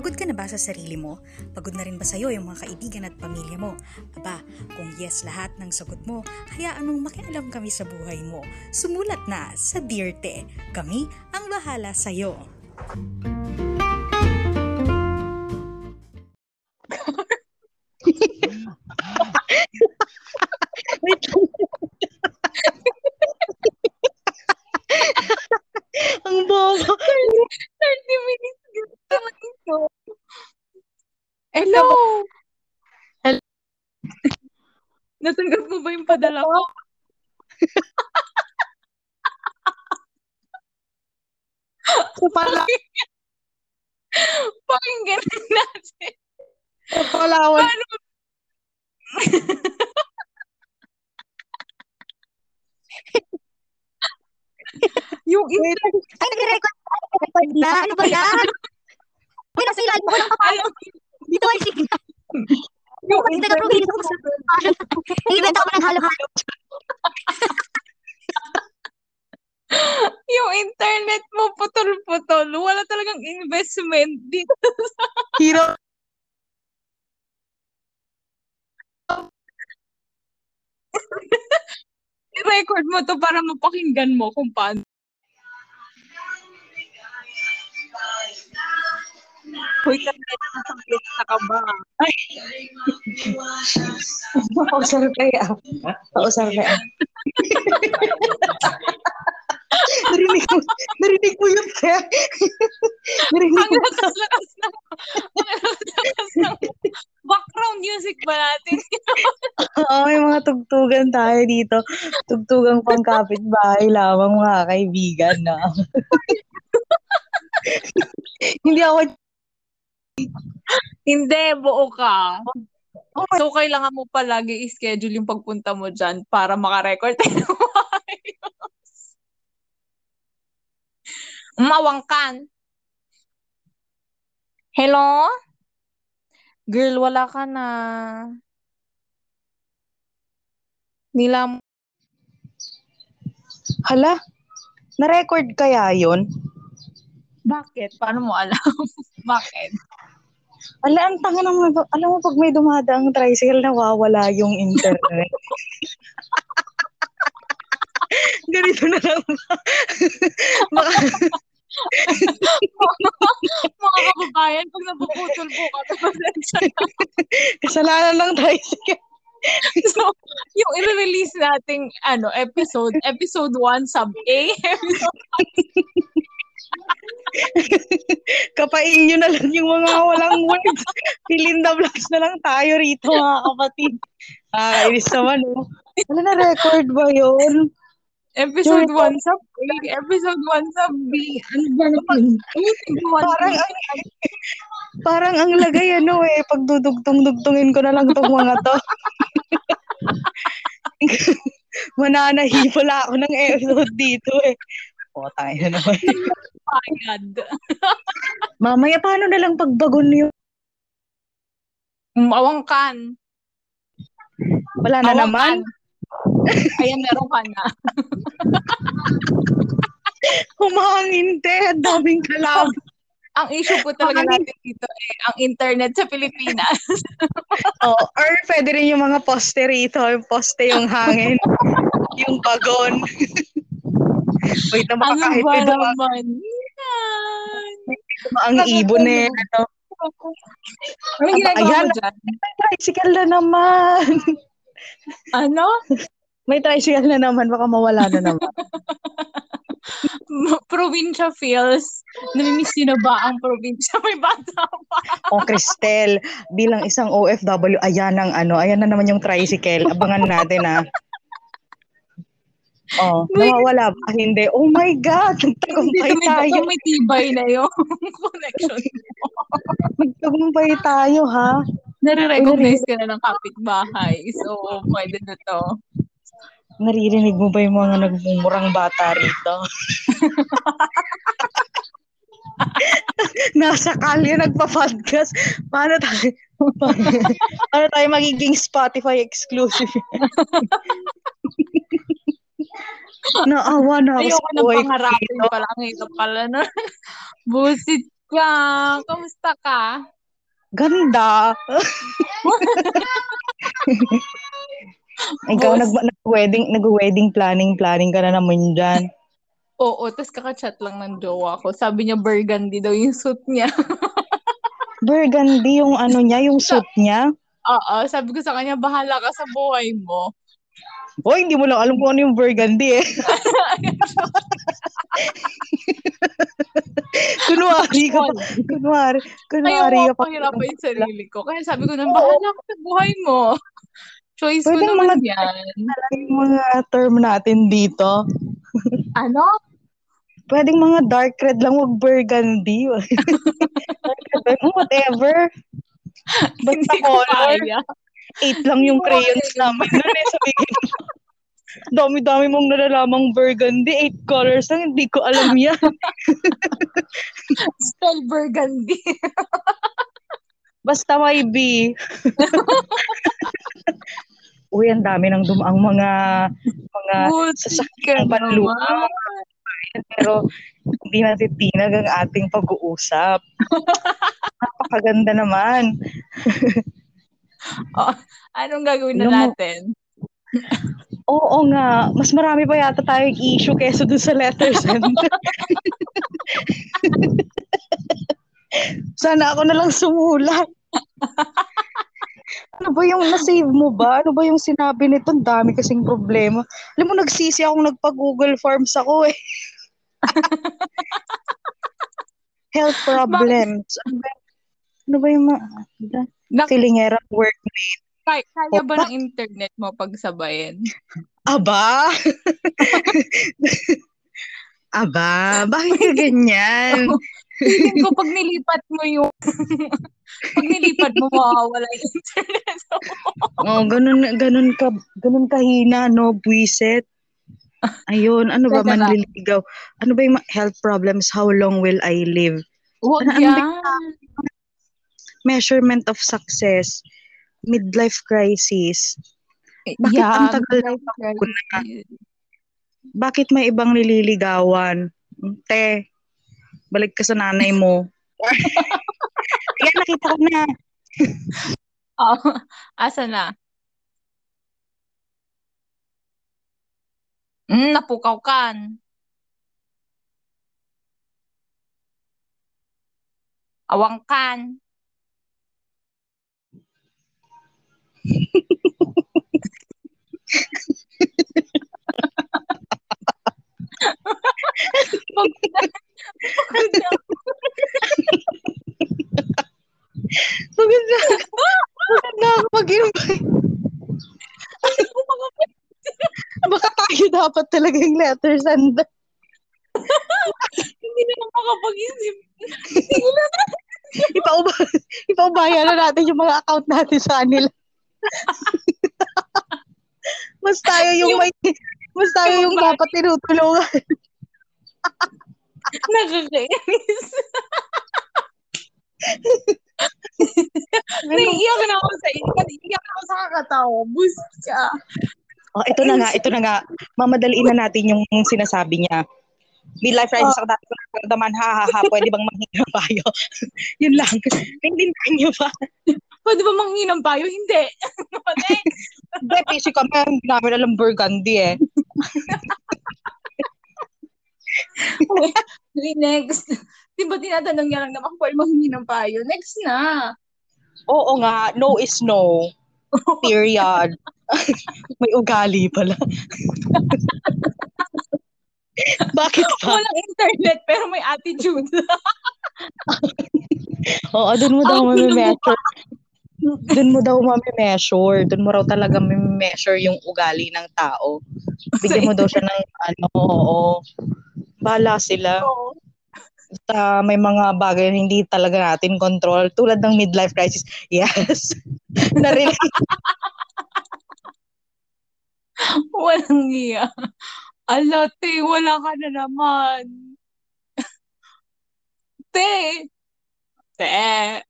Pagod ka na ba sa sarili mo? Pagod na rin ba sa'yo yung mga kaibigan at pamilya mo? Aba, kung yes lahat ng sagot mo, hayaan mong makialam kami sa buhay mo. Sumulat na sa Dear Te. Kami ang bahala sa'yo. Wait Natanggap mo ba yung padala ko? Ako pala. Pakinggan natin. Palawan. Paano? yung Wait. Ay, nag-record pa. Nag-record na. Ano ba yan? Uy, nasa ilalim ko lang kapalo. Dito ay signal. yung Hindi ka probilis ko sa Nag-ibenta ko ng halo-halo. yung internet mo putol-putol. Wala talagang investment dito. Hero. I-record mo to para mapakinggan mo kung paano. Hoy, kapit na sa pista ka ba? Pausar kaya. Pausar kaya. narinig mo, narinig mo yun kaya. narinig Ang mo. lakas-lakas ang lakas-lakas ng background music ba natin? Oo, may mga tugtugan tayo dito. Tugtugang pang kapitbahay lamang mga kaibigan na. Hindi ako Hindi, buo ka. So, kailangan mo palagi i-schedule yung pagpunta mo dyan para makarecord tayo maayos. Mawangkan. Hello? Girl, wala ka na. Nila Hala, na-record kaya yon? Bakit? Paano mo alam? Bakit? Ala, ang tanga naman. Alam mo, pag may dumadaang tricycle, nawawala yung internet. Ganito na lang ba? Baka, Mga kababayan, pag napuputol po pasensya na. kasalanan ng tricycle. So, yung i-release nating ano, episode, episode 1 sub A, episode Kapain nyo na lang yung mga walang words. The blanks na lang tayo rito, mga kapatid. Nakakainis naman, oh. Wala na record ba yun? Episode Yung- 1 sub A, episode 1 sub B. Ano ba want Parang, ang, parang ang lagay, ano eh, pagdudugtong-dugtongin ko na lang tong mga to. Mananahi pala ako ng episode dito eh. O, tayo na naman. Payad. Mamaya, paano na lang pagbagon yun? Mawangkan. Wala na Awang naman. Ayan, meron ka na. Humangin, te. Ang daming kalab. Ang issue po talaga natin dito eh, ang internet sa Pilipinas. oh, or pwede rin yung mga poste rito. Yung poste yung hangin. yung bagon. Wait na ano makakahit ba may duma- naman? Ang ibon eh. Ano? Anong ginagawa Ayan. mo dyan? May tricycle na naman. Ano? May tricycle na naman. Baka mawala na naman. probinsya feels. Namimiss nyo na ba ang probinsya? May bata pa. O, Cristel, bilang isang OFW, ayan ang ano, ayan na naman yung tricycle. Abangan natin ah. Oh, nawawala ba? Hindi. Oh my God! Nagtagumpay tayo. may, may tibay na yung connection. Nagtagumpay tayo, ha? Nare-recognize ka na ng kapitbahay. So, pwede na to. Naririnig mo ba yung mga nagmumurang bata rito? Nasa kalye nagpa-podcast. Paano tayo? paano tayo magiging Spotify exclusive? Naawa na ako Ayoko sa buhay ko pangarapin dito. pala. Ang hirap pala na. Busit ka? Kamusta ka? Ganda. Ikaw, Boss. nag, nag-wedding, nag-wedding planning, planning ka na naman dyan. Oo, tapos kakachat lang ng jowa ko. Sabi niya burgundy daw yung suit niya. Burgundy yung ano niya, yung suit niya. Oo, sabi ko sa kanya, bahala ka sa buhay mo. O, hindi mo lang alam kung ano yung burgundy eh. kunwari ka pa. Kunwari, kunwari Ayaw ka ko pa. pahirapan yung sarili ko. Kaya sabi ko nang bahala ka sa buhay mo. Choice ko Pwede naman mga- yan. Yung mga term natin dito. Ano? Pwedeng mga dark red lang, wag burgundy. Whatever. Basta Hindi ko color. Eight lang yung crayons namin nun eh. Sabihin. Dami-dami mong nalalamang burgundy. Eight colors lang. Hindi ko alam yan. Spell burgundy. Basta may B. Uy, ang dami ng dumaang mga mga sasakyan panlupa. Pero hindi natin tinag ang ating pag-uusap. Napakaganda naman. Anong gagawin na natin? Oo nga, mas marami pa yata tayong issue kesa dun sa letter send. Sana ako na lang sumulat. ano ba yung na-save mo ba? Ano ba yung sinabi nito? Ang dami kasing problema. Alam mo, nagsisi akong nagpa-Google Forms ako eh. Health problems. Ano ba, ano ba yung mga... Nak- Filingera work. kaya, kaya ba ng internet mo pagsabayin? Aba? Aba? Bakit ka ganyan? Feeling ko pag nilipat mo yung pag nilipat mo mawawala yung internet mo. Oh, ganun, ganun ka, ganun kahina, no, buwiset. Ayun, ano ba, manliligaw? Ano ba yung health problems? How long will I live? Huwag Ano- ano yan. Measurement of success. Midlife crisis. Bakit yeah, ang tagal crisis. Bakit may ibang nililigawan? Te, balik ka sa nanay mo. Yan, nakita ko na. Oh, asa na? Mm, napukaw kan. Awang kan. Pagod na. Pagod na. Pagod na. Pagod na mag-invite. Baka tayo dapat talaga yung letter send. Hindi na makapag-isip. Ipauba, ipaubaya na natin yung mga account natin sa kanila. Mas tayo yung, Yung- may, mas tayo yung yung dapat tinutulungan. Nakakainis. Naiiyak na ako sa Naiiyak ako sa kakatawa. Bus ka. Oh, ito na nga, ito na nga. Mamadaliin na natin yung sinasabi niya. Midlife crisis ako dati ko nararamdaman, ha ha ha, pwede bang manghinga tayo? Yun lang. Naintindihan niyo ba? Pwede ba manghinang payo? Hindi. Hindi, busy kami. Hindi namin alam burgundy eh. Okay, Next. Di ba tinatanong niya lang naman kung pwede manghingi ng payo? Next na. Oo nga, no is no. Period. May ugali pala. Bakit ba? Walang internet pero may attitude. Oo, dun mo daw Ang gulo Dun mo daw mami-measure. Dun mo raw talaga mami-measure yung ugali ng tao. Bigyan mo daw siya ng ano, oo. Bala sila. Oo. Basta may mga bagay na hindi talaga natin control. Tulad ng midlife crisis. Yes. Narelate. Walang iya. Ala, te, wala ka na naman. te. Te.